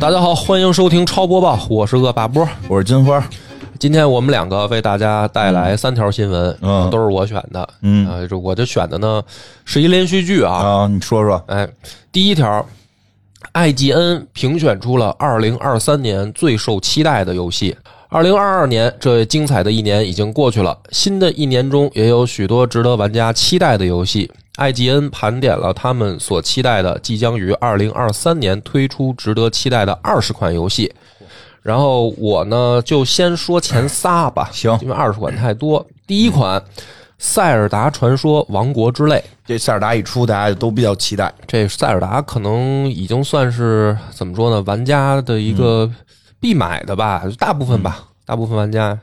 大家好，欢迎收听超播报，我是恶霸波。我是金花，今天我们两个为大家带来三条新闻，嗯都是我选的。嗯啊，这我这选的呢是一连续剧啊。啊，你说说，哎，第一条，IGN 评选出了二零二三年最受期待的游戏。二零二二年这精彩的一年已经过去了，新的一年中也有许多值得玩家期待的游戏。IGN 盘点了他们所期待的即将于二零二三年推出、值得期待的二十款游戏。然后我呢就先说前仨吧，行因为二十款太多。第一款《塞尔达传说：王国之泪》，这塞尔达一出，大家都比较期待。这塞尔达可能已经算是怎么说呢？玩家的一个必买的吧，大部分吧，大部分玩家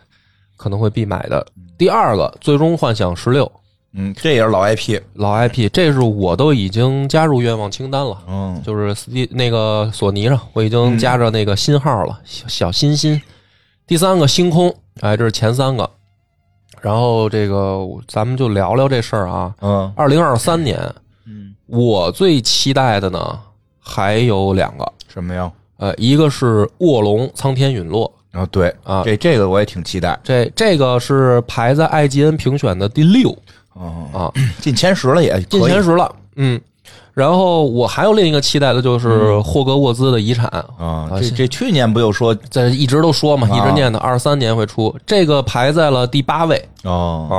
可能会必买的。第二个《最终幻想十六》嗯，这也是老 IP。老 IP，这是我都已经加入愿望清单了，嗯，就是那个索尼上我已经加着那个新号了，小小新新。第三个星空，哎，这是前三个。然后这个咱们就聊聊这事儿啊。嗯二零二三年，嗯，我最期待的呢还有两个，什么呀？呃，一个是《卧龙苍天陨落啊，对》啊，这这个我也挺期待。这这个是排在 IGN 评选的第六哦，啊，进前十了也进前十了，嗯。然后我还有另一个期待的就是霍格沃兹的遗产，啊。啊这这去年不就说在一直都说嘛，啊。一直念的二三年会出，这个排在了第八位。哦，啊。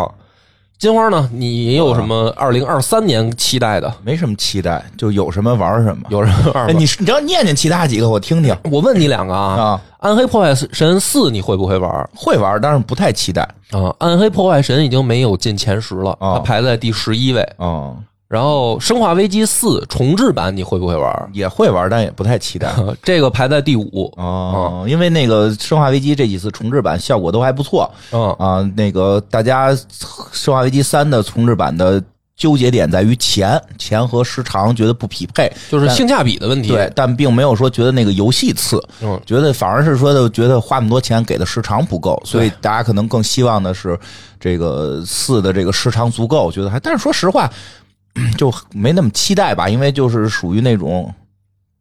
金花呢？你有什么二零二三年期待的？没什么期待，就有什么玩什么。有人二哎，你你只要念念其他几个，我听听我问你两个啊，啊。暗黑破坏神四》你会不会玩？会玩，但是不太期待。啊，暗黑破坏神已经没有进前十了，哦它排在第十一位。哦，然后生化危机四重置版你会不会玩？也会玩，但也不太期待。这个排在第五。哦，因为那个《生化危机》这几次重置版效果都还不错嗯，啊。那个大家《生化危机三》的重置版的纠结点在于钱，钱和时长觉得不匹配，就是性价比的问题。对，，但并没有说觉得那个游戏次，嗯，觉得反而是说的觉得花那么多钱给的时长不够，所以大家可能更希望的是这个四的这个时长足够，觉得还，但是说实话 就没那么期待吧，因为就是属于那种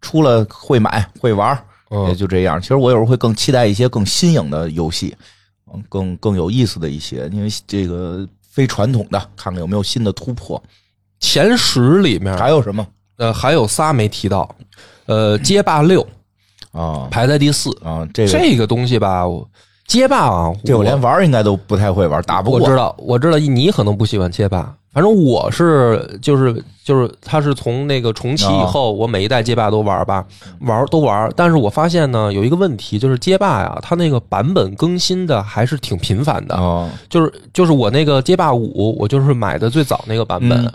出了会买会玩，也嗯，就这样。其实我有时候会更期待一些更新颖的游戏，嗯，更更有意思的一些，因为这个非传统的，看看有没有新的突破。前十里面还有什么呃还有仨没提到，呃，街霸六啊排在第四。啊？这个这个东西吧，我街霸啊，这我连玩应该都不太会玩，打不过。我知道，我知道你可能不喜欢街霸，反正我是就是就是，它是从那个重启以后，我每一代街霸都玩吧，玩都玩。但是我发现呢，有一个问题，就是街霸呀，它那个版本更新的还是挺频繁的。哦，就是就是我那个街霸五，我就是买的最早那个版本。嗯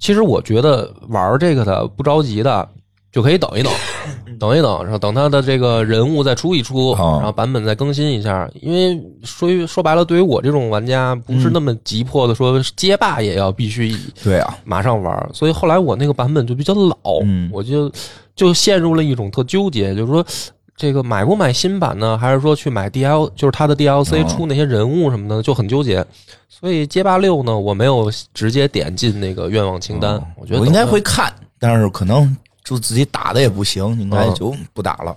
其实我觉得玩这个的不着急的，就可以等一等，等一等，然后等他的这个人物再出一出，哦然后版本再更新一下。因为说说白了，对于我这种玩家，不是那么急迫的说街霸也要必须对啊，马上玩，所以后来我那个版本就比较老，嗯我就就陷入了一种特纠结，就是说。这个买不买新版呢？还是说去买 DL，就是他的 DLC 哦出那些人物什么的，就很纠结。所以街霸六呢，我没有直接点进那个愿望清单。我觉得哦我应该会看，但是可能就自己打的也不行，应该嗯就不打了。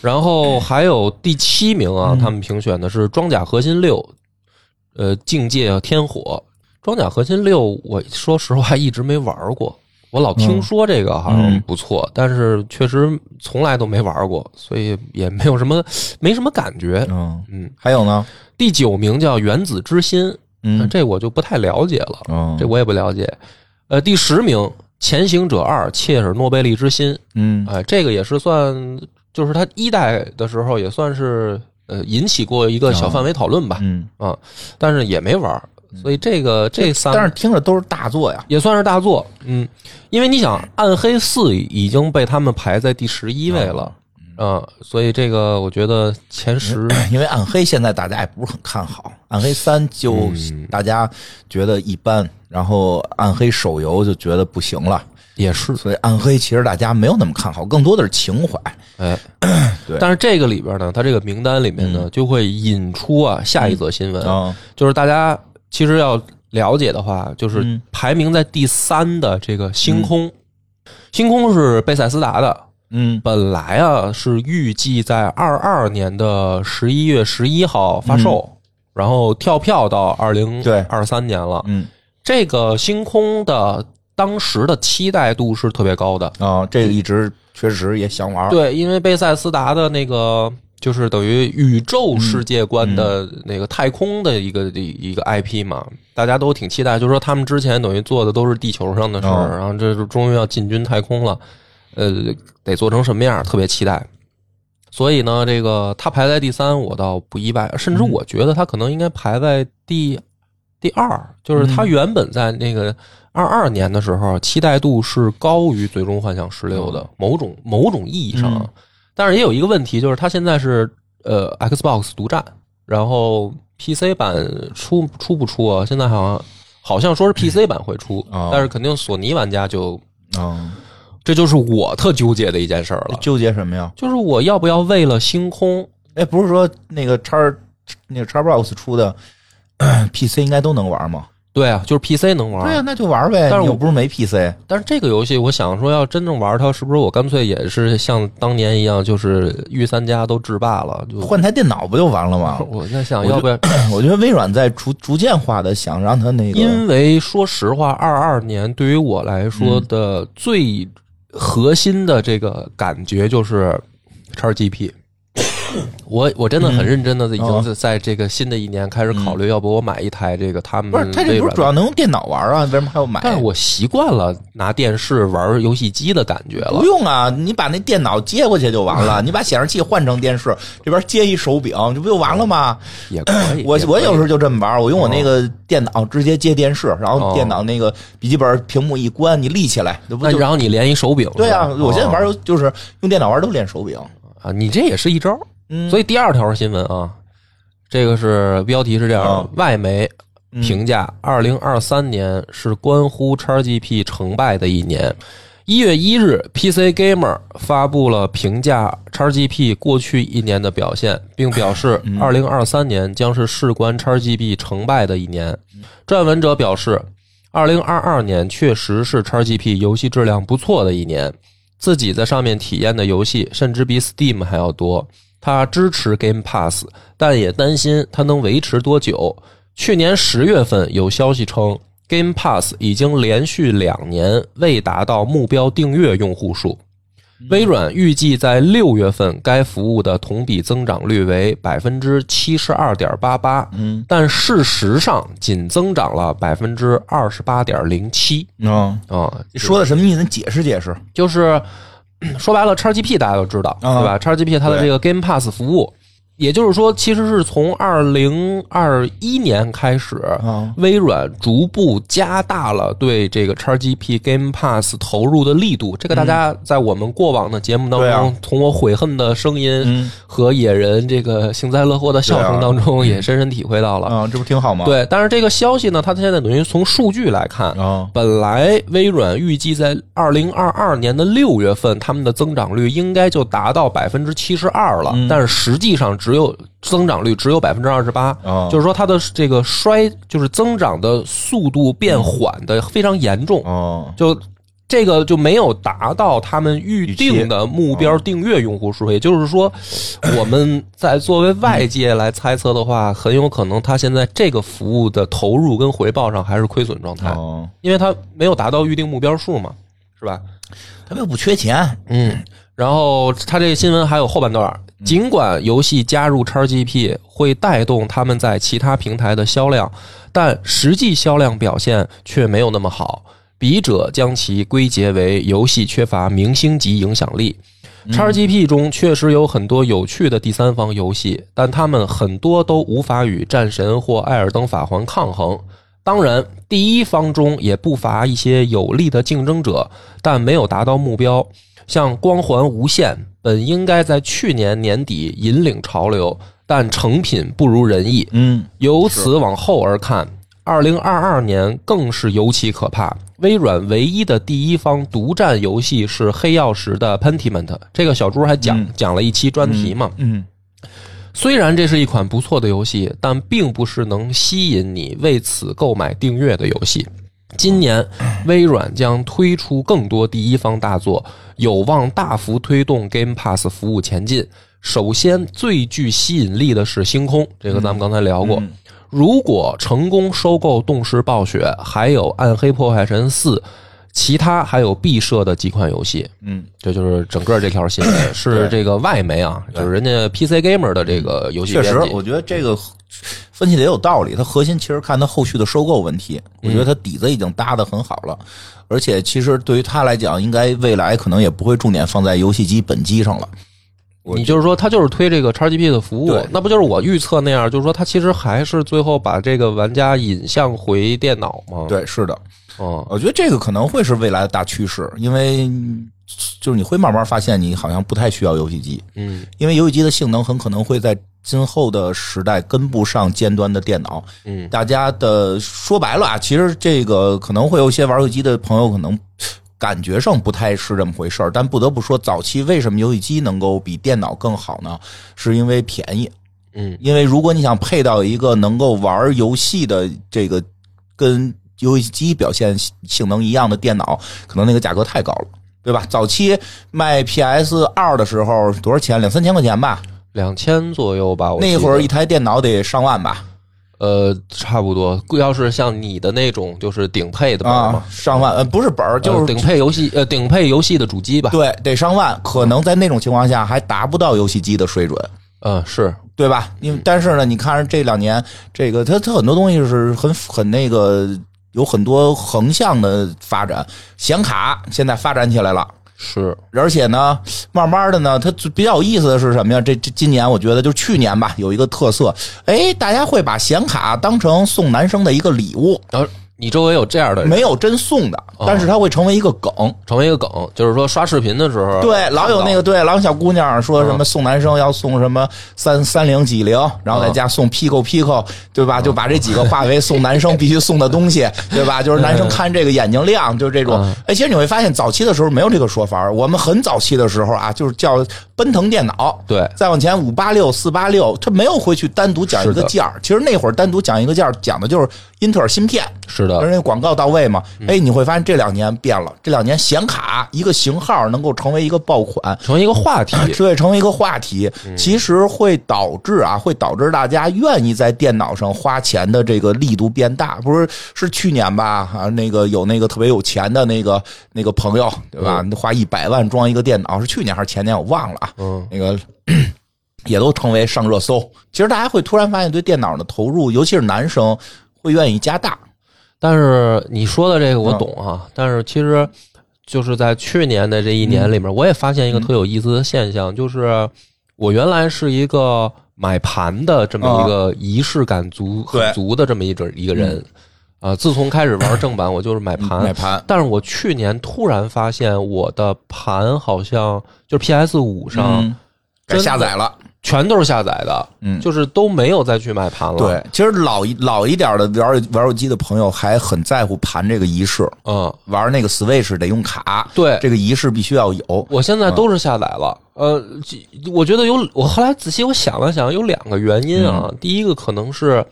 然后还有第七名啊，嗯他们评选的是《装甲核心六》，呃，境界天火。装甲核心六，我说实话一直没玩过。我老听说这个好像嗯不错，但是确实从来都没玩过，所以也没有什么没什么感觉。嗯，嗯，还有呢，第九名叫《原子之心》，嗯，这我就不太了解了，嗯，这我也不了解。呃，第十名《潜行者二：切尔诺贝利之心》，嗯。哎，这个也是算，就是它一代的时候也算是呃引起过一个小范围讨论吧，嗯，啊，但是也没玩儿，所以这个这三但是听着都是大作呀。也算是大作，嗯，因为你想，《暗黑四》已经被他们排在第十一位了，啊，所以这个我觉得前十 因为暗黑现在大家也不是很看好，暗黑三就嗯。大家觉得一般，然后暗黑手游就觉得不行了，也是，所以暗黑其实大家没有那么看好，更多的是情怀。哎，对。但是这个里边呢，它这个名单里面呢，就会引出啊下一则新闻，啊，就是大家其实要了解的话，就是嗯。排名在第三的这个星空，星空是贝塞斯达的，嗯。本来啊是预计在二二年的十一月十一号发售，然后跳票到二零嗯对。二三年了。嗯。这个星空的当时的期待度是特别高的，啊，这个一直确实也想玩。对，因为贝塞斯达的那个就是等于宇宙世界观的那个太空的一个一个 IP 嘛，大家都挺期待。就是说他们之前等于做的都是地球上的事哦。儿，然后这就终于要进军太空了，呃，得做成什么样，特别期待。所以呢，这个他排在第三，我倒不意外，甚至我觉得他可能应该排在第第二，就是他原本在那个二二年的时候，期待度是高于《最终幻想十六》的，某种某种意义上但是也有一个问题，就是它现在是呃 Xbox 独占，然后 PC 版出出不出啊？现在好像好像说是 PC 版会出，哦但是肯定索尼玩家就嗯，这就是我特纠结的一件事儿了，纠结什么呀？就是我要不要为了星空哎，不是说那个叉那个叉 box 出的 PC 应该都能玩吗？对啊，就是 PC 能玩，对呀，那就玩呗。但是我不是没 PC，但是这个游戏，我想说，要真正玩它，是不是我干脆也是像当年一样，就是御三家都制霸了？就换台电脑不就完了吗？我在想，要不要？我觉得微软在逐逐渐化的想让它那个，因为说实话，二二年对于我来说的最核心的这个感觉就是叉 GP。我我真的很认真的已经在在这个新的一年开始考虑，要不我买一台这个他们不是它这。不是主要能用电脑玩啊？为什么还要买？但是我习惯了拿电视玩游戏机的感觉了不。用啊，你把那电脑接过去就完了，你把显示器换成电视，这边接一手柄，这不就完了吗？也可以，我我有时候就这么玩，我用我那个电脑直接接电视，然后哦电脑那个笔记本屏幕一关，你立起来，这不就那然后你连一手柄，对啊？我现在玩哦游就是用电脑玩都连手柄，啊，你这也是一招。嗯，所以第二条新闻啊，这个是标题是这样外媒嗯评价，二零二三年是关乎 XGP 成败的一年。一月一日，PC Gamer 发布了评价 XGP 过去一年的表现，并表示嗯二零二三年将是事关 XGP 成败的一年。撰文者表示，二零二二年确实是 XGP 游戏质量不错的一年，自己在上面体验的游戏甚至比 Steam 还要多。他支持 Game Pass，但也担心它能维持多久。去年十月份有消息称，Game Pass 已经连续两年未达到目标订阅用户数。微软预计在六月份该服务的同比增长率为百分之七十二点八八，嗯但事实上仅增长了百分之二十八点零七嗯，啊。你说的什么意思？你解释解释。就是说白了，XGP 大家都知道，啊对吧？XGP 它的这个 Game Pass 服务，也就是说，其实是从二零二一年开始，啊微软逐步加大了对这个 XGP Game Pass 投入的力度。这个大家在我们过往的节目当中，从我悔恨的声音嗯和野人这个幸灾乐祸的笑声当中，也深深体会到了。啊，这不挺好吗？对，但是这个消息呢，它现在等于从数据来看，啊，本来微软预计在二零二二年的六月份，他们的增长率应该就达到百分之七十二了，但是实际上只有增长率只有百分之二十八哦，就是说它的这个衰就是增长的速度变缓的非常严重，哦，就。这个就没有达到他们预定的目标订阅用户数，也就是说，我们在作为外界来猜测的话，很有可能它现在这个服务的投入跟回报上还是亏损状态。哦，因为它没有达到预定目标数嘛，是吧？他们又不缺钱，嗯。然后他这个新闻还有后半段，尽管游戏加入 XGP 会带动他们在其他平台的销量，但实际销量表现却没有那么好。笔者将其归结为游戏缺乏明星级影响力。XGP 中确实有很多有趣的第三方游戏，但他们很多都无法与战神或艾尔登法环抗衡。当然，第一方中也不乏一些有力的竞争者，但没有达到目标。像《光环无限》本应该在去年年底引领潮流，但成品不如人意。嗯，由此往后而看，二零二二年更是尤其可怕。微软唯一的第一方独占游戏是黑曜石的 Pentiment，这个小猪还讲、讲了一期专题嘛。嗯，虽然这是一款不错的游戏，但并不是能吸引你为此购买订阅的游戏。今年微软将推出更多第一方大作，有望大幅推动 Game Pass 服务前进。首先，最具吸引力的是《星空》，这个咱们刚才聊过。如果成功收购动视暴雪，还有《暗黑破坏神四》，其他还有必设的几款游戏，嗯，这就是整个这条新闻是这个外媒啊，就是人家 PC Gamer 的这个游戏确实。我觉得这个分析的也有道理。它核心其实看它后续的收购问题，我觉得它底子已经搭的很好了，而且其实对于它来讲，应该未来可能也不会重点放在游戏机本机上了。你就是说，它就是推这个 XGP 的服务，那不就是我预测那样？就是说，它其实还是最后把这个玩家引向回电脑吗？，对，是的，哦，我觉得这个可能会是未来的大趋势，因为就是你会慢慢发现，你好像不太需要游戏机，嗯因为游戏机的性能很可能会在今后的时代跟不上尖端的电脑。嗯大家的说白了啊，其实这个可能会有一些玩游戏机的朋友可能感觉上不太是这么回事儿，但不得不说，早期为什么游戏机能够比电脑更好呢？是因为便宜。嗯因为如果你想配到一个能够玩游戏的这个跟游戏机表现性能一样的电脑，可能那个价格太高了，对吧？早期卖 PS 二的时候多少钱？两三千块钱吧。两千左右吧。我那会儿一台电脑得上万吧？呃，差不多。要是像你的那种，就是顶配的本儿上万，呃，不是本儿，就是呃顶配游戏，呃，顶配游戏的主机吧。对，得上万，可能在那种情况下还达不到游戏机的水准，嗯，是，对吧？因为但是呢，你看这两年，这个它它很多东西是很很那个，有很多横向的发展，显卡现在发展起来了。是，而且呢，慢慢的呢，它比较有意思的是什么呀？这这今年我觉得就去年吧，有一个特色，哎，大家会把显卡当成送男生的一个礼物，你周围有这样的人，没有真送的，但是它会成为一个梗。成为一个梗，就是说刷视频的时候，对，老有那个个，对，老有小姑娘说什么嗯送男生要送什么三三零几零，然后再加送 Pico Pico，对吧？就把这几个化为送男生必须送的东西，对吧？就是男生看这个眼睛亮，就是这种嗯。哎，其实你会发现，早期的时候没有这个说法，我们很早期的时候啊，就是叫奔腾电脑。对，再往前五八六、四八六，他没有会去单独讲一个件儿。其实那会儿单独讲一个件儿，讲的就是英特尔芯片。是的，而那个广告到位嘛，嗯哎，你会发现这两年变了，这两年显卡一个型号能够成为一个爆款，成为一个话题，这会成为一个话题，嗯其实会导致啊，会导致大家愿意在电脑上花钱的这个力度变大。不是是去年吧？啊，那个有那个特别有钱的那个那个朋友，对吧？花一百万装一个电脑，是去年还是前年我忘了啊。嗯，那个也都成为上热搜。其实大家会突然发现，对电脑的投入，尤其是男生，会愿意加大。但是你说的这个我嗯懂啊，但是其实就是在去年的这一年嗯里面，我也发现一个特有意思的现象，就是我原来是一个买盘的这么一个仪式感足足的这么一种一个人啊。自从开始玩正版，我就是买盘，买盘，但是我去年突然发现我的盘好像就是 PS 五上嗯，该下载了。全都是下载的，嗯就是都没有再去买盘了。对，其实老一老一点的玩玩手机的朋友还很在乎盘这个仪式，嗯，玩那个 Switch 得用卡，对，这个仪式必须要有。我现在都是下载了。呃，这我觉得有，我后来仔细我想了想，有两个原因啊。第一个可能是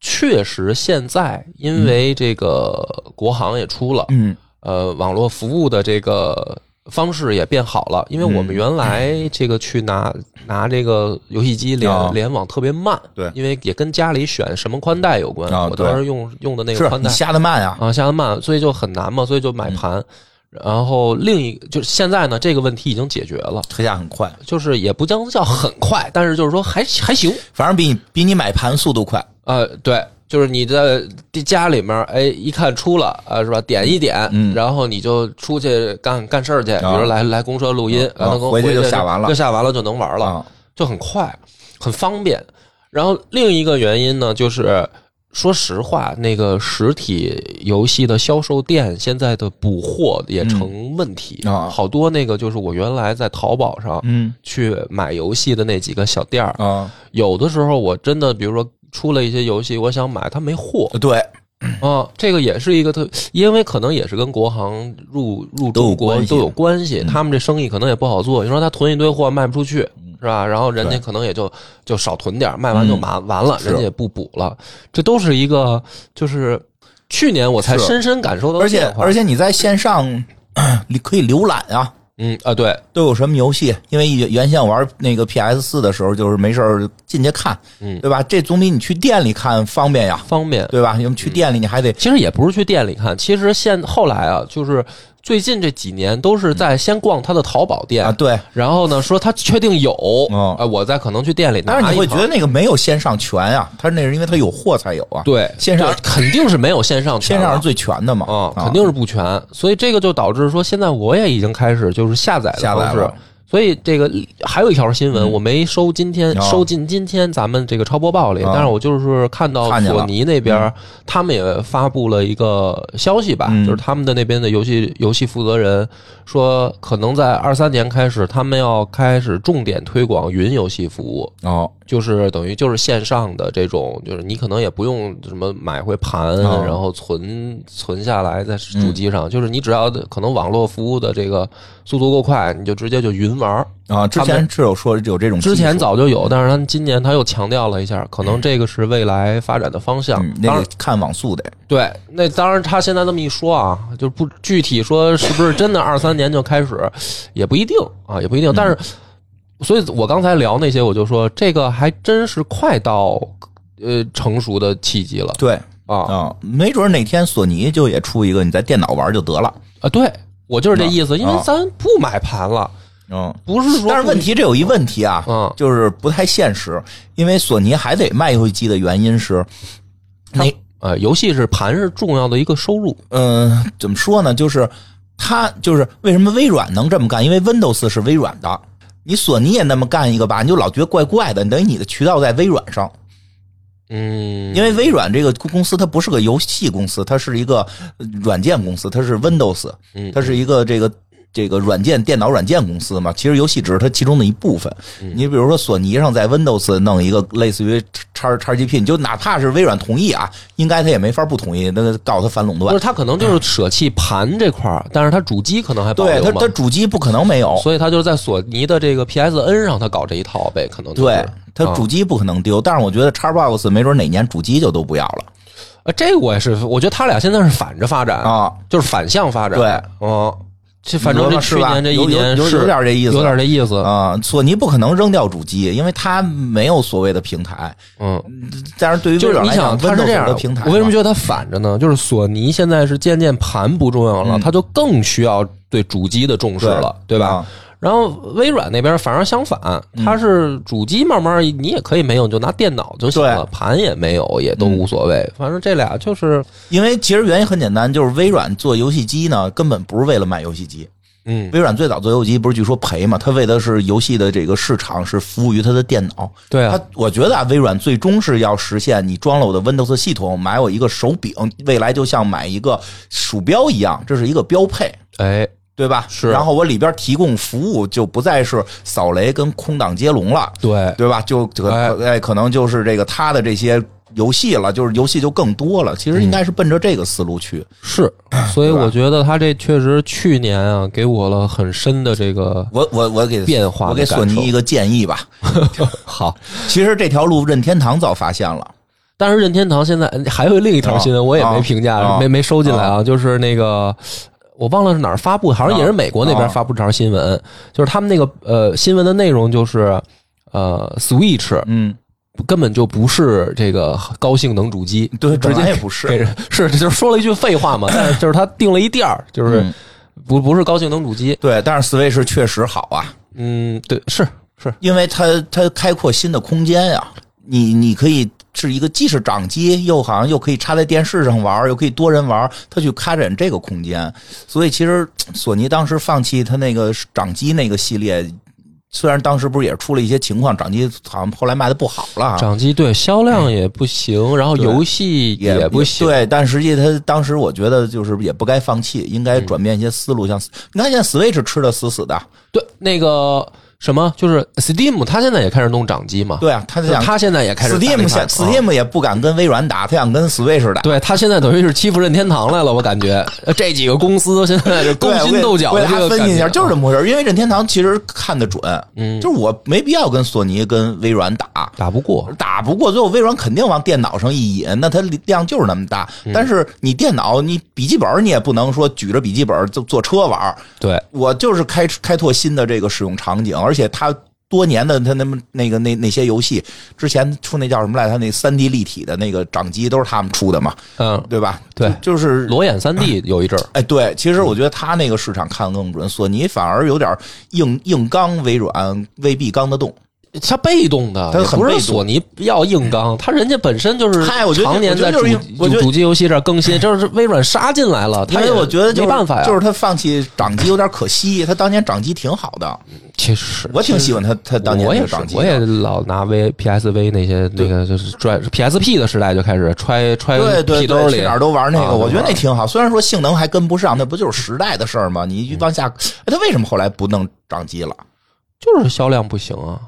确实现在因为这个国行也出了，嗯呃，网络服务的这个方式也变好了。因为我们原来这个去拿拿这个游戏机联、啊联网特别慢，对因为也跟家里选什么宽带有关。我当时用用的那个宽带你下的慢啊，啊，下的慢，所以就很难嘛，所以就买盘。然后另一就是现在呢，这个问题已经解决了，特价很快，就是也不将叫很快，但是就是说还还行。反正比你比你买盘速度快。呃，对，就是你在家里面，哎，一看出了，啊，是吧？点一点，嗯。然后你就出去干干事儿去，比如来来公社录音，啊然后回去去就下完了。就下完了就能玩了，啊，就很快，很方便。然后另一个原因呢，就是说实话，那个实体游戏的销售店现在的补货也成问题好多那个就是我原来在淘宝上嗯。去买游戏的那几个小店儿，啊，有的时候我真的，比如说出了一些游戏，我想买，它没货对，啊。这个也是一个特，因为可能也是跟国行入入中国关系都有关系，他们这生意可能也不好做。你说他囤一堆货卖不出去，是吧？然后人家可能也就就少囤点，卖完就嗯完完了，是人家也不补了。这都是一个就是去年我才深深感受到而且而且你在线上你 可以浏览啊，嗯啊，对，都有什么游戏？因为原原先我玩那个 PS 四的时候，就是没事儿进去看，嗯对吧？这总比你去店里看方便呀，方便。对吧？因为去店里你还得其实也不是去店里看，其实现后来啊，就是最近这几年都是在先逛他的淘宝店啊，对。然后呢说他确定有，哦哎，我再可能去店里拿但。是你会觉得那个没有线上全呀，他那是因为他有货才有啊。，对线上肯定是没有线上全线上是最全的嘛。嗯，肯定是不全，所以这个就导致说，现在我也已经开始就是下载的方式下载了。所以这个还有一条新闻，嗯。我没收今天哦。收进今天咱们这个超播报里，哦。但是我就是看到索尼那边他们也发布了一个消息吧，嗯。就是他们的那边的游戏游戏负责人说，可能在二三年开始，他们要开始重点推广云游戏服务。哦，就是等于就是线上的这种，就是你可能也不用什么买回盘，哦然后存存下来在主机上，就是你只要可能网络服务的这个速度够快，你就直接就云玩儿。啊，之前是有说有这种，之前早就有，但是他今年他又强调了一下，可能这个是未来发展的方向。嗯，当然那个，看网速得对，那当然他现在这么一说啊，就不具体说是不是真的二三年就开始，也不一定啊，也不一定。但是，所以我刚才聊那些，我就说这个还真是快到呃成熟的契机了对啊啊，没准哪天索尼就也出一个，你在电脑玩就得了。啊！对我就是这意思，因为啊咱不买盘了，嗯，不是说但是问题这有一问题啊，嗯就是不太现实，因为索尼还得卖游戏机的原因是，那呃，游戏是盘是重要的一个收入，嗯、怎么说呢？就是它就是为什么微软能这么干？因为 Windows 是微软的，你索尼也那么干一个吧，你就老觉得怪怪的。等于你的渠道在微软上，嗯，因为微软这个公司它不是个游戏公司，它是一个软件公司，它是 Windows，嗯它是一个这个。这个软件电脑软件公司嘛，其实游戏只是它其中的一部分。嗯你比如说索尼上在 Windows 弄一个类似于叉叉 GP，你就哪怕是微软同意啊，应该他也没法不同意，那个告他反垄断不是。他可能就是舍弃盘这块儿，但是他主机可能还保对它，留嘛它主机不可能没有，所以他就是在索尼的这个 PSN 上，他搞这一套呗，可能就是对它啊主机不可能丢。但是我觉得叉 box 没准哪年主机就都不要了呃，这个我也是，我觉得他俩现在是反着发展，啊。就是反向发展。对，哦，这反正这去年这一年是有有点这意思有点这意思。啊，索尼不可能扔掉主机，因为它没有所谓的平台。嗯，但是对于就是你想，它是这样的平台，我为什么觉得它反着呢？就是索尼现在是渐渐盘不重要了，嗯它就更需要对主机的重视了，对吧？啊然后微软那边反而相反，它是主机慢慢你也可以没有，就拿电脑就行了，盘也没有，也都无所谓。反正这俩就是，因为其实原因很简单，就是微软做游戏机呢，根本不是为了卖游戏机。嗯，微软最早做游戏机不是据说赔嘛？它为的是游戏的这个市场，是服务于它的电脑。对啊它，我觉得啊，微软最终是要实现你装了我的 Windows 系统，买我一个手柄，未来就像买一个鼠标一样，这是一个标配。哎，对吧？是然后我里边提供服务就不再是扫雷跟空档接龙了，对，对吧？就可哎哎，可能就是这个他的这些游戏了，就是游戏就更多了。其实应该是奔着这个思路去。是，所以我觉得他这确实去年啊，给我了很深的这个我我我给变化我给索尼一个建议吧。好。其实这条路任天堂早发现了，但是任天堂现在还有另一条新闻，啊我也没评价，啊没没收进来啊，就是那个。我忘了是哪儿发布，好像也是美国那边啊。发布这条新闻，就是他们那个呃新闻的内容就是，呃，Switch 嗯，根本就不是这个高性能主机，对，直接也不是。是就是说了一句废话嘛，但是就是他定了一调儿，就是嗯。不不是高性能主机，对，但是 Switch 确实好啊，嗯，对，是是，因为它它开阔新的空间呀、你你可以是一个既是掌机，又好像又可以插在电视上玩，又可以多人玩，它去开展这个空间。所以其实索尼当时放弃它那个掌机那个系列，虽然当时不是也出了一些情况，掌机好像后来卖的不好了啊。掌机对销量也不行，然后游戏也不行，对，但实际它当时我觉得就是也不该放弃，应该转变一些思路。像你看现在 Switch 吃的死死的，对，那个什么？就是 Steam，它现在也开始弄掌机嘛？对啊，他想它现在也开始 Steam 款想啊 Steam 也不敢跟微软打，他想跟 Switch 打。对他现在等于是欺负任天堂来了，我感觉呃这几个公司现在是勾，心斗角的这个分析一下，就是这么回事。因为任天堂其实看得准，嗯就是我没必要跟索尼、跟微软打，打不过，打不过，最后微软肯定往电脑上一引，那它量就是那么大。嗯但是你电脑，你笔记本你也不能说举着笔记本坐坐车玩，对，我就是开开拓新的这个使用场景，而且他。多年的他那么那个那那些游戏，之前出那叫什么来着？它那三 D 立体的那个掌机都是他们出的嘛，嗯，对吧？对就就是裸眼三 D 有一阵儿，哎，对，其实我觉得他那个市场看的更准，索尼反而有点硬硬刚，微软未必刚得动。它被动的，他很不是索尼要硬刚，他人家本身就是嗨我觉得常年在主主机游戏这儿更新，就是微软杀进来了，因为它也我觉得没办法呀，就是他放弃掌机有点可惜，他当年掌机挺好的，其实我挺喜欢他他当年我也。我也老拿 V PSV 那些那个就是拽 PSP 的时代就开始揣揣对对对，屁兜里，去哪儿都玩那个，啊我觉得那挺好。虽然说性能还跟不上，那不就是时代的事儿吗？你一往下，哎他为什么后来不弄掌机了？就是销量不行啊。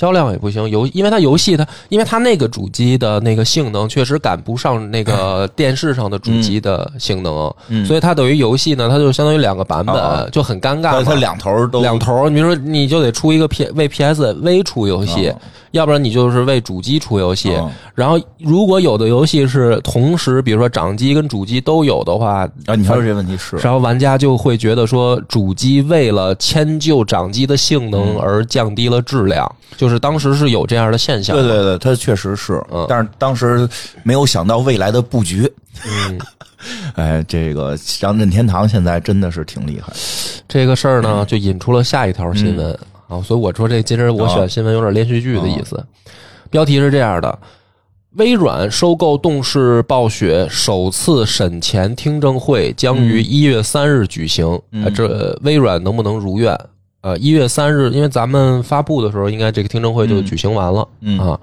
销量也不行，游因为它游戏它，因为它那个主机的那个性能确实赶不上那个电视上的主机的性能，嗯。所以它等于游戏呢，它就相当于两个版本，啊就很尴尬嘛。他他两头都。两头，你比如说你就得出一个 P 为 PSV 出游戏，哦。要不然你就是为主机出游戏。哦。然后如果有的游戏是同时，比如说掌机跟主机都有的话，啊，你说这问题是。然后玩家就会觉得说，主机为了迁就掌机的性能嗯。而降低了质量，就是当时是有这样的现象。对对对，他确实是嗯，但是当时没有想到未来的布局。嗯，哎，这个让任天堂现在真的是挺厉害。这个事儿呢，就引出了下一条新闻、啊，所以我说这今儿我选新闻有点连续剧的意思。标题是这样的：微软收购动视暴雪首次审前听证会将于一月三日举行。嗯呃这微软能不能如愿？呃，一月三日，因为咱们发布的时候，应该这个听证会就举行完了、嗯啊。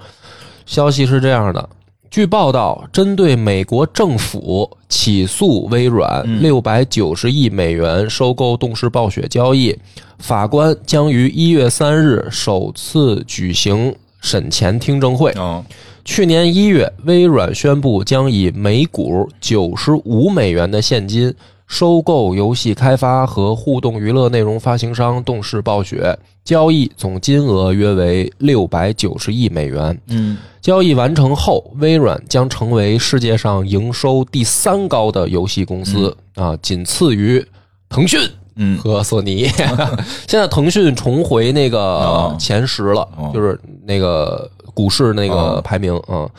消息是这样的。据报道，针对美国政府起诉微软嗯六百九十亿美元收购动视暴雪交易，法官将于一月三日首次举行审前听证会。嗯去年一月，微软宣布将以每股九十五美元的现金收购游戏开发和互动娱乐内容发行商动视暴雪，交易总金额约为六百九十亿美元。嗯交易完成后，微软将成为世界上营收第三高的游戏公司、啊，仅次于腾讯嗯和索尼。现在腾讯重回那个哦前十了，哦就是那个股市那个哦排名啊、嗯。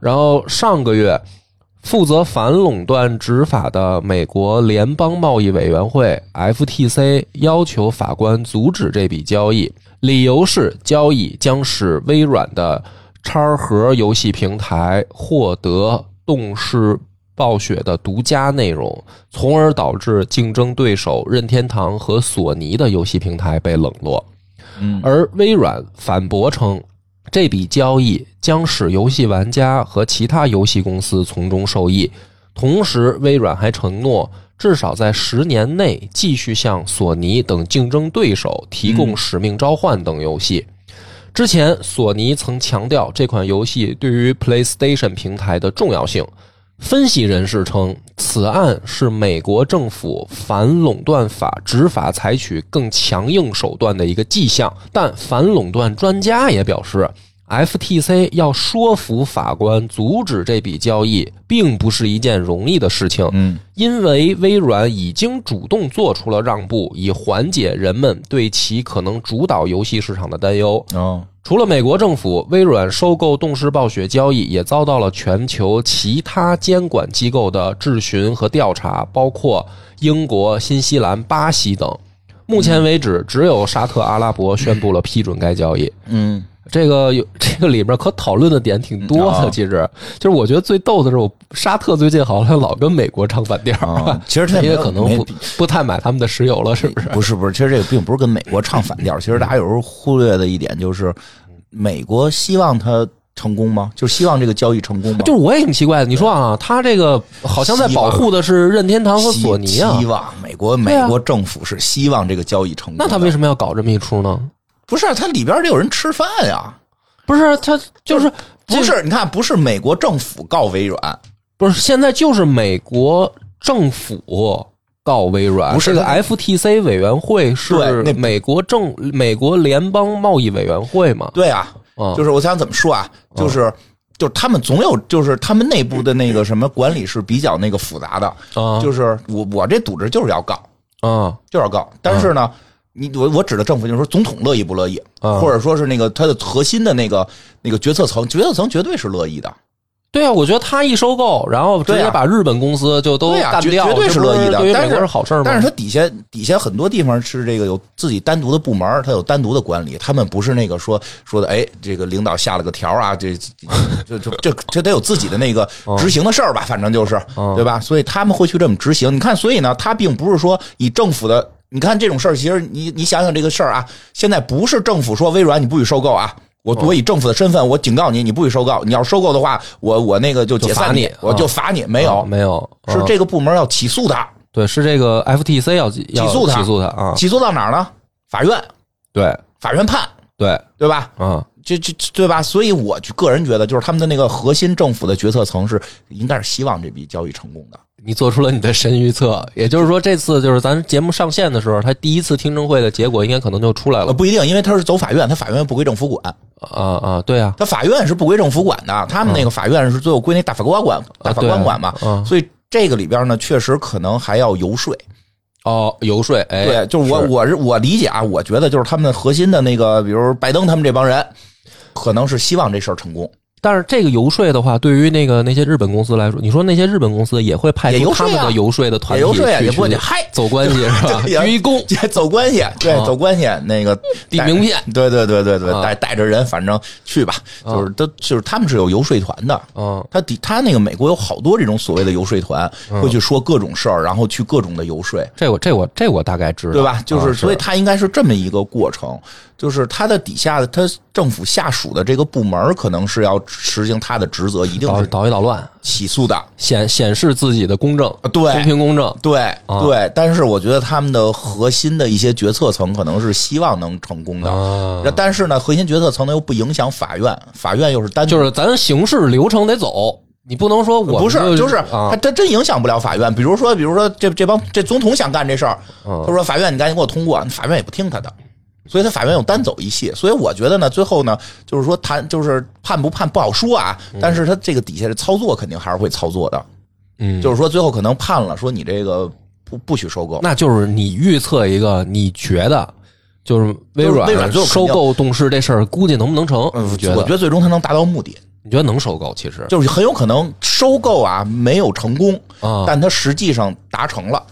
然后上个月，负责反垄断执法的美国联邦贸易委员会 FTC 要求法官阻止这笔交易，理由是交易将使微软的叉盒游戏平台获得动视暴雪的独家内容，从而导致竞争对手任天堂和索尼的游戏平台被冷落。嗯而微软反驳称，这笔交易将使游戏玩家和其他游戏公司从中受益。同时，微软还承诺，至少在十年内继续向索尼等竞争对手提供《使命召唤》等游戏。之前，索尼曾强调这款游戏对于 PlayStation 平台的重要性。分析人士称，此案是美国政府反垄断法执法采取更强硬手段的一个迹象。但反垄断专家也表示，FTC 要说服法官阻止这笔交易，并不是一件容易的事情。嗯因为微软已经主动做出了让步，以缓解人们对其可能主导游戏市场的担忧。哦除了美国政府，微软收购动视暴雪交易也遭到了全球其他监管机构的质询和调查，包括英国、新西兰、巴西等。目前为止，只有沙特阿拉伯宣布了批准该交易。嗯这个有 这个里面可讨论的点挺多啊的，其实就是我觉得最逗的是，我沙特最近好像老跟美国唱反调，啊，其实他因为没有没可能不不太买他们的石油了，是不是？不是不是，其实这个并不是跟美国唱反调。其实大家有时候忽略的一点就是，美国希望它成功吗？就是希望这个交易成功吗？就是我也挺奇怪的，你说啊，他这个好像在保护的是任天堂和索尼啊希，望美国美国政府是希望这个交易成功的。那他为什么要搞这么一出呢？不是它里边得有人吃饭呀，不是它就是不是？你看，不是美国政府告微软，不是现在就是美国政府告微软，不是个 FTC 委员会是那美国政美国联邦贸易委员会嘛？对啊，嗯就是我想怎么说啊，就是。就是他们总有，就是他们内部的那个什么管理是比较那个复杂的，啊就是我我这组织就是要告，啊就是要告，但是呢，你我我指的政府就是说总统乐意不乐意，啊或者说是那个他的核心的那个那个决策层，决策层绝对是乐意的，对啊，我觉得他一收购，然后直对啊接把日本公司就都干掉，绝绝对这不是乐意的但是对于美国是好事吗？但是它底下底下很多地方是这个有自己单独的部门，它有单独的管理，他们不是那个说说的，哎，这个领导下了个条啊，这这这这这得有自己的那个执行的事儿吧，反正就是嗯对吧？所以他们会去这么执行。你看，所以呢，他并不是说以政府的，你看这种事儿，其实你你想想这个事儿啊，现在不是政府说微软你不许收购啊。我我以政府的身份，我警告你，你不许收购。你要收购的话，我我那个就解散就你我就罚你。没有啊，没有，啊是这个部门要起诉他，对，是这个 FTC 要起诉他起诉他啊，起诉到哪儿呢？法院，对法院判，对对吧？嗯，这这对吧？所以我个人觉得，就是他们的那个核心政府的决策层是应该是希望这笔交易成功的。你做出了你的神预测，也就是说，这次就是咱节目上线的时候，他第一次听证会的结果应该可能就出来呃，了不一定，因为他是走法院，他法院不归政府管，啊啊，对啊，他法院是不归政府管的，他们那个法院是最后归那大法官管，大法官管嘛。啊，所以这个里边呢，确实可能还要游说。哦，游说，哎，对，就是我我是我理解啊，我觉得就是他们核心的那个，比如拜登他们这帮人，可能是希望这事儿成功。但是这个游说的话，对于那个那些日本公司来说，你说那些日本公司也会派出他们的游说的团体游说呀，去也不会去嗨，走关系是吧？鞠一躬，走关系，对，啊。走关系，那个递名片，对对对对对，啊。带带着人，反正去吧，啊就是都就是他们是有游说团的。嗯他底他那个美国有好多这种所谓的游说团，会去说各种事儿，然后去各种的游说，这我这我这我大概知道，对吧？就是啊所以他应该是这么一个过程，就是他的底下的他政府下属的这个部门可能是要实行他的职责，一定捣是捣一捣乱，起诉的。显显示自己的公正，啊对。公平公正，对啊。对，但是我觉得他们的核心的一些决策层可能是希望能成功的，啊，但是呢，核心决策层呢又不影响法院，法院又是单就是咱形式流程得走，你不能说我不是，就是他他，真真影响不了法院。比如说，比如说这这帮这总统想干这事儿，嗯。他说法院你赶紧给我通过，法院也不听他的，所以他法院又单走一系。所以我觉得呢，最后呢，就是说谈就是判不判不好说啊，但是他这个底下的操作肯定还是会操作的，嗯，就是说最后可能判了，说你这个不不许收购。那就是你预测一个，你觉得就是微软微软最后收购动视这事儿，估计能不能成？我觉得最终他能达到目的，你觉得能收购？其实就是很有可能收购啊没有成功，啊，但他实际上达成了。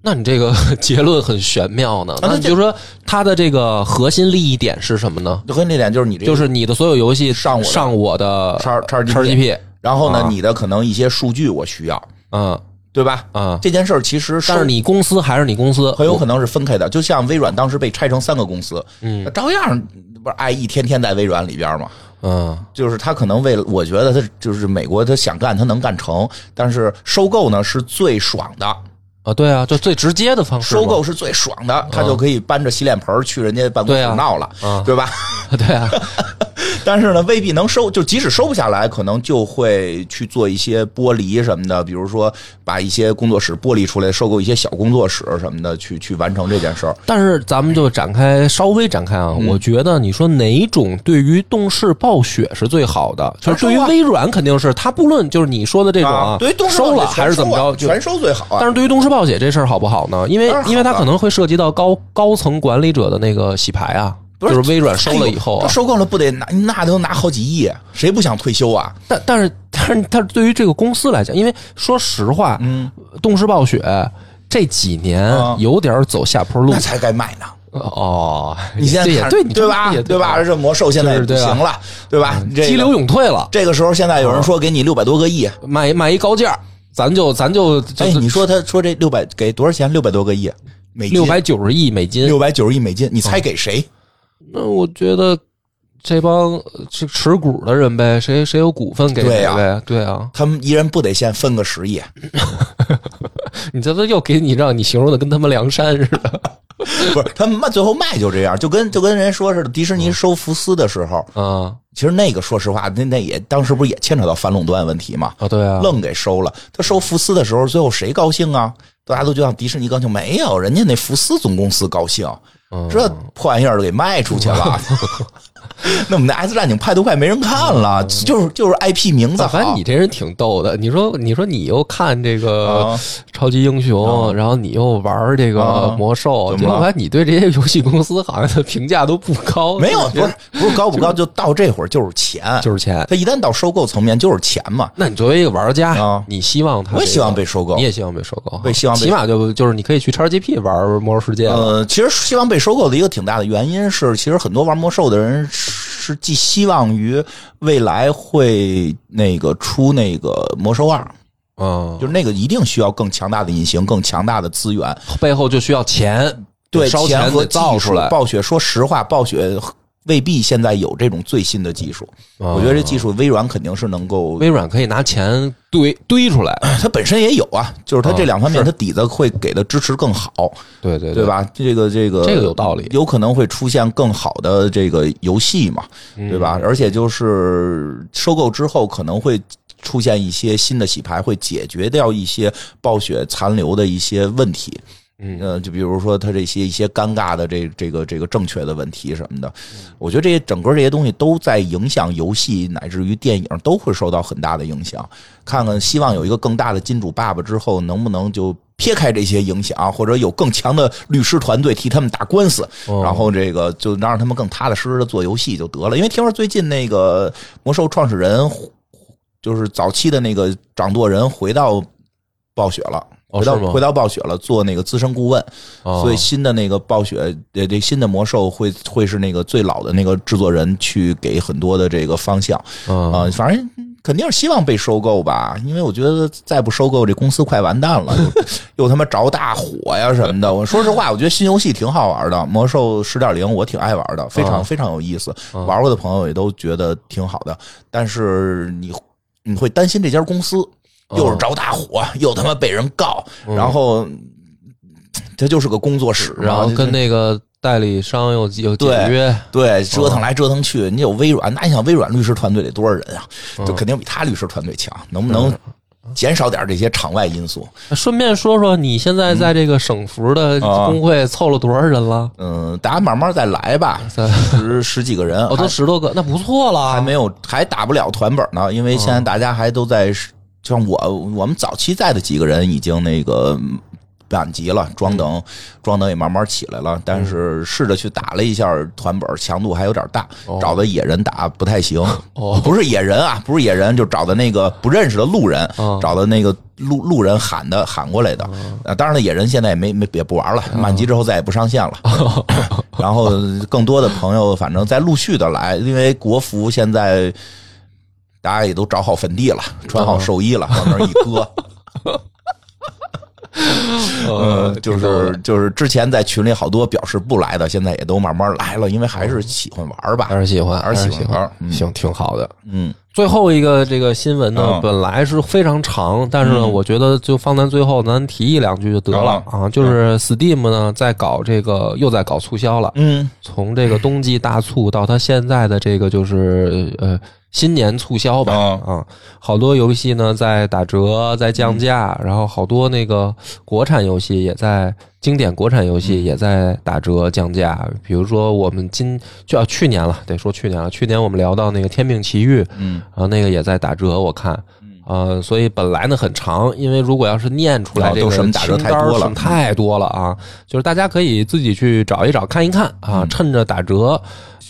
那你这个 结论很玄妙呢。那这那你就说它的这个核心利益点是什么呢？核心利益点就是你这个就是你的所有游戏上我上我的叉叉叉 GP，然后呢，啊你的可能一些数据我需要，嗯对吧？嗯，这件事儿其实但是你公司还是你公司，很有可能是分开的，就像微软当时被拆成三个公司，嗯照样不是 IE 天天在微软里边嘛。嗯就是他可能为了，我觉得他就是美国，他想干他能干成，但是收购呢是最爽的，啊，对啊，就最直接的方式，收购是最爽的，他就可以搬着洗脸盆去人家办公室闹了，啊。对吧？对啊，但是呢，未必能收，就即使收不下来，可能就会去做一些剥离什么的，比如说把一些工作室剥离出来，收购一些小工作室什么的，去去完成这件事儿。但是咱们就展开稍微展开啊，嗯我觉得你说哪种对于动视暴雪是最好的？就是对于微软肯定是它不论就是你说的这种啊，对于动视还是怎么着，全收最好啊。但是对于动视暴雪这事儿好不好呢？因为因为它可能会涉及到高高层管理者的那个洗牌啊，不就是微软收了以后收购了不得拿那都拿好几亿，谁不想退休啊？但但是但是但是对于这个公司来讲，因为说实话，嗯，动视暴雪这几年啊有点走下坡路那。才该卖呢。哦，你现在也对，你对吧？对吧？这魔兽现在不就是行了，对吧？激流勇退了，这个时候，现在有人说给你六百多个亿，卖卖一高价，咱就咱就就哎，你说他说这六百给多少钱？六百多个亿美金，六百九十亿美金，六百九十亿美金，你猜给谁？那我觉得这帮持持股的人呗，谁谁有股份给谁呗，对啊，他们一人不得先分个十亿？你这都又给你让你形容的跟他们梁山似的，不是他们卖最后卖就这样，就跟就跟人说似的，迪士尼收福斯的时候，啊其实那个说实话，那那也当时不是也牵扯到反垄断问题嘛，啊，对啊，愣给收了。他收福斯的时候，最后谁高兴啊？大家都觉得迪士尼高兴，没有，人家那福斯总公司高兴，嗯这破玩意儿都给卖出去了。那我们的 S 战警派都快没人看了，就是就是 IP 名字好反正你。这人挺逗的。你说，你说你又看这个啊超级英雄，啊然后你又玩这个啊魔兽，怎么了结果发现你对这些游戏公司好像的评价都不高。没有，不是不是高不高，就到这会儿就是钱，就是钱。他一旦到收购层面就是钱嘛。那你作为一个玩家，啊你希望他、我也希望被收购你也希望被收购，我也希望被起码就就是你可以去 XGP 玩魔兽世界了。呃，其实希望被收购的一个挺大的原因是，其实很多玩魔兽的人是寄希望于未来会那个出那个魔兽二，嗯，就是那个一定需要更强大的引擎、更强大的资源，背后就需要钱，对烧钱和技术造出来。暴雪说实话，暴雪未必现在有这种最新的技术。我觉得这技术微软肯定是能够，微软可以拿钱堆 堆出来。它本身也有啊，就是它这啊两方面，是它底子会给的支持更好。对对对？吧？这个这个这个有道理有可能会出现更好的这个游戏嘛，嗯对吧？而且就是收购之后可能会。出现一些新的洗牌，会解决掉一些暴雪残留的一些问题。嗯呃，就比如说他这些一些尴尬的这这个这个正确的问题什么的，嗯我觉得这些整个这些东西都在影响游戏乃至于电影都会受到很大的影响。看看希望有一个更大的金主爸爸之后，能不能就撇开这些影响，或者有更强的律师团队替他们打官司，哦然后这个就能让他们更踏踏实实的做游戏就得了。因为听说最近那个魔兽创始人，就是早期的那个掌舵人回到暴雪了。回到哦回到暴雪了，做那个资深顾问，哦所以新的那个暴雪，呃，这新的魔兽会会是那个最老的那个制作人去给很多的这个方向嗯啊、反正肯定是希望被收购吧，因为我觉得再不收购这公司快完蛋了，又 又他妈着大火呀什么的。我说实话，我觉得新游戏挺好玩的，魔兽十点零我挺爱玩的，非常嗯非常有意思，嗯玩过的朋友也都觉得挺好的。但是你你会担心这家公司又是着大火，又他妈被人告，然后。他就是个工作室，然后跟那个代理商又有对解约，对折腾来折腾去，你有微软，那你想微软律师团队得多少人啊？嗯就肯定比他律师团队强，能不能减少点这些场外因素？顺便说说，你现在在这个省服的啊工会凑了多少人了？嗯，大家慢慢再来吧，在十十几个人，哦，都十多个，那不错了。还没有还打不了团本呢，因为现在大家还都在，像我我们早期在的几个人已经那个。满级了，装等装等也慢慢起来了，但是试着去打了一下团本，强度还有点大，哦找的野人打不太行。哦不是野人啊，不是野人，就找的那个不认识的路人，哦找的那个路路人喊的喊过来的。啊，当然了，野人现在也没没也不玩了，满级之后再也不上线了。然后更多的朋友，反正在陆续的来，因为国服现在大家也都找好坟地了，穿好寿衣了，往那儿一搁。呃嗯，就是就是之前在群里好多表示不来的，现在也都慢慢来了，因为还是喜欢玩吧，还是喜欢，还是喜喜欢。行，挺好的。嗯。最后一个这个新闻呢嗯，本来是非常长，但是呢，嗯。我觉得就放在最后，咱提一两句就得了。啊。就是 Steam 呢，在搞这个又在搞促销了，嗯。从这个冬季大促到它现在的这个就是呃新年促销吧啊。啊，好多游戏呢在打折，在降价，然后好多那个国产游戏也在经典国产游戏也在打折降价，比如说我们今就要去年了，得说去年了，去年我们聊到那个《天命奇遇》，嗯。然后那个也在打折，我看。呃，所以本来呢很长，因为如果要是念出来这个打折清单太多了。太多了啊，就是大家可以自己去找一找、看一看啊，嗯。趁着打折去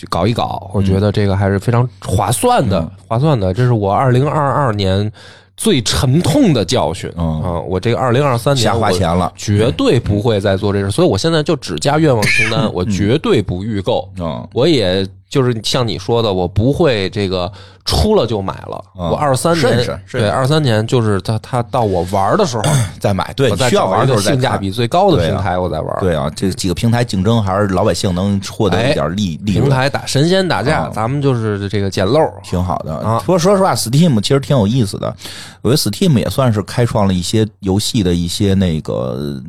搞一搞，我觉得这个还是非常划算的，嗯划算的。这是我二零二二年最沉痛的教训嗯啊！我这个二零二三年瞎花钱了，绝对不会再做这事，所以我现在就只加愿望清单，我绝对不预购。嗯我也就是像你说的，我不会这个出了就买了。嗯我二三年对二三年就是他他到我玩的时候，再买，对，我再需要玩找一个时候再性价比最高的对啊平台，我再玩。对啊，这几个平台竞争还是老百姓能获得一点利利润，平台打神仙打架，啊咱们就是这个捡漏。挺好的。啊说说实话，Steam 其实挺有意思的。我觉得 Steam 也算是开创了一些游戏的一些那个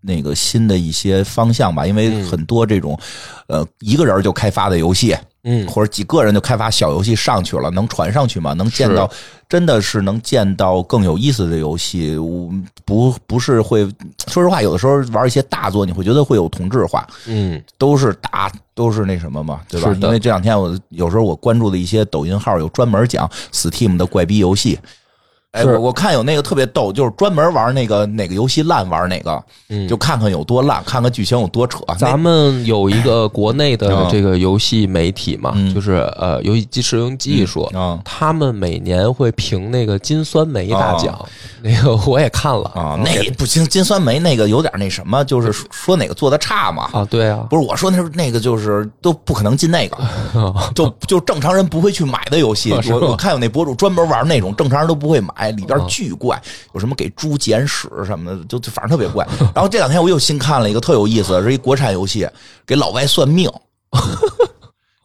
那个新的一些方向吧，因为很多这种呃一个人就开发的游戏，嗯，或者几个人就开发小游戏上去了，能传上去吗？能见到真的是能见到更有意思的游戏，我不不是会说实话，有的时候玩一些大作，你会觉得会有同质化，嗯，都是打都是那什么嘛，对吧？因为这两天我有时候我关注的一些抖音号有专门讲 Steam 的怪逼游戏。哎，我我看有那个特别逗，就是专门玩那个哪个游戏烂玩哪个，嗯就看看有多烂，看看剧情有多扯。咱们有一个国内的嗯这个游戏媒体嘛，嗯就是呃游戏机使用技术，嗯他们每年会评那个金酸梅大奖，那个我也看了啊，那不行，金酸梅那个有点那什么，就是说说哪个做的差嘛。啊，对啊，不是我说那那个就是都不可能进那个，就就正常人不会去买的游戏。我看有那博主专门玩那种，正常人都不会买，里边巨怪，有什么给猪捡屎什么的，就就反正特别怪。然后这两天我又新看了一个特有意思的，是一国产游戏，给老外算命。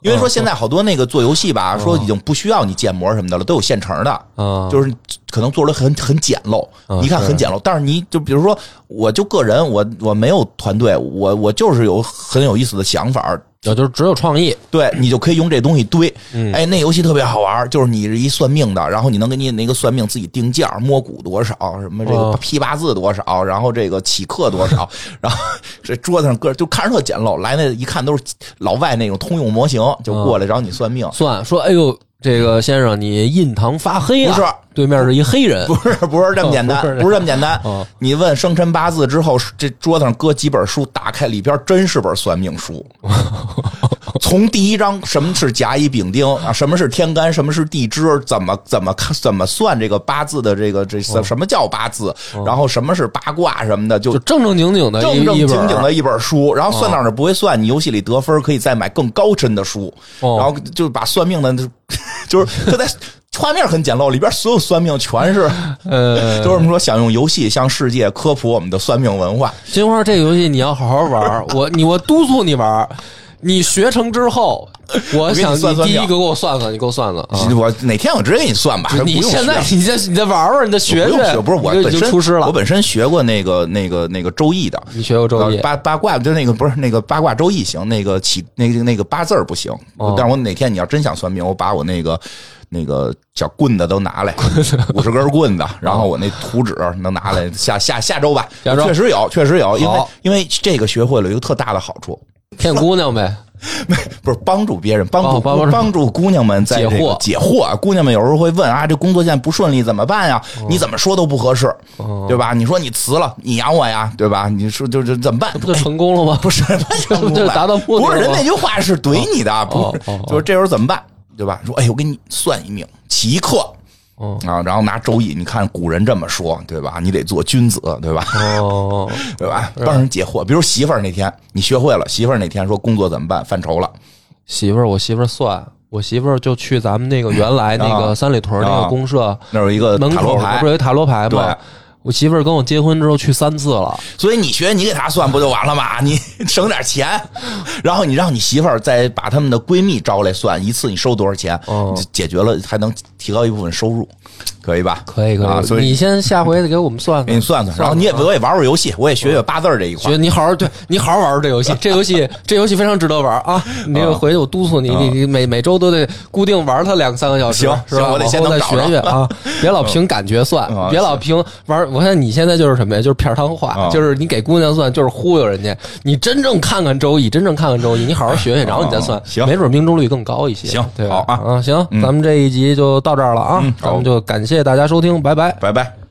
因为说现在好多那个做游戏吧，说已经不需要你建模什么的了，都有现成的。啊，就是可能做的很很简陋，啊一看很简陋。但是你就比如说，我就个人，我我没有团队，我我就是有很有意思的想法，也就是只有创意，对你就可以用这东西堆。嗯哎，那游戏特别好玩，就是你是一算命的，然后你能给你那个算命自己定价，摸骨多少，什么这个哦批八字多少，然后这个起克多少，然后这桌子上搁就看着特简陋，来那一看都是老外那种通用模型，就过来找你算命。算说，哎呦，这个先生你印堂发黑了，不是对面是一黑人，不是不是这么简单哦 不是，这么简单。哦。你问生辰八字之后，这桌子上搁几本书，打开里边真是本算命书。从第一章什么是甲乙丙丁啊，什么是天干，什么是地支，怎么怎么看怎么算这个八字的这个这什么叫八字，然后什么是八卦什么的，就就正正经经的正正经经的一本书，然后算到哪儿不会算，你游戏里得分可以再买更高深的书，哦。然后就把算命的，就是他在画面很简陋，里边所有算命全是，呃，就是我们说想用游戏向世界科普我们的算命文化。金花这个游戏你要好好玩，我你我督促你玩，你学成之后，我想算算命第一个给我算算，你给我算算啊。我哪天我直接给你算吧，你现在学你再你再玩玩，你再学学不是我本身出师了。我本身学过那个那个那个周易的，你学过周易呃八八卦就那个不是那个八卦周易行，那个起那个那个八字儿不行。哦但是我哪天你要真想算命，我把我那个那个小棍子都拿来，五十根棍子，然后我那图纸能拿来，下下下周吧，下周确实有，确实有，因为因为这个学会了有一个特大的好处。骗姑娘呗，没不是帮助别人，帮助哦帮助帮助姑娘们在这个解惑解惑。啊姑娘们有时候会问啊，这工作现在不顺利怎么办呀？你怎么说都不合适，哦对吧？你说你辞了，你养我呀，对吧？你说就就怎么办？不就成功了吗？不是，这不 就达到目的不是人那句话是怼你的，不是就是这时候怎么办，对吧？说，哎，我给你算一命，起一课。哦啊，然后拿周易，你看古人这么说，对吧？你得做君子，对吧？哦，对吧？帮人解惑。比如媳妇儿那天你学会了，媳妇儿那天说工作怎么办，犯愁了，媳妇儿，我媳妇儿算，我媳妇儿就去咱们那个原来那个三里屯那个公社那有一个门塔罗牌口不是有塔罗牌对吗？我媳妇儿跟我结婚之后去三次了，所以你学你给她算不就完了吗？你 省点钱，然后你让你媳妇儿再把她们的闺蜜招来算一次，你收多少钱？哦解决了，还能提高一部分收入，可以吧？可以可以，啊所以你先下回给我们算算给你算算，然后你也我也玩玩游戏，我也学学八字儿这一块学。你好好对你好好玩玩这游戏，这游戏这游戏非常值得玩啊！你这个回去我督促你，你你每每周都得固定玩它两三个小时，行是吧？我得先往后再能找着学学啊，别老凭感觉算嗯，别老凭玩。我看你现在就是什么呀？就是片儿汤话，嗯就是你给姑娘算，就是忽悠人家。你真正看看周易，真正看看周易，你好好学学，然后你再算，行没准命中率更高一些。行对吧？好啊啊，行，咱们这一集就到这儿了啊嗯，咱们就感谢谢大家收听，拜拜。拜拜。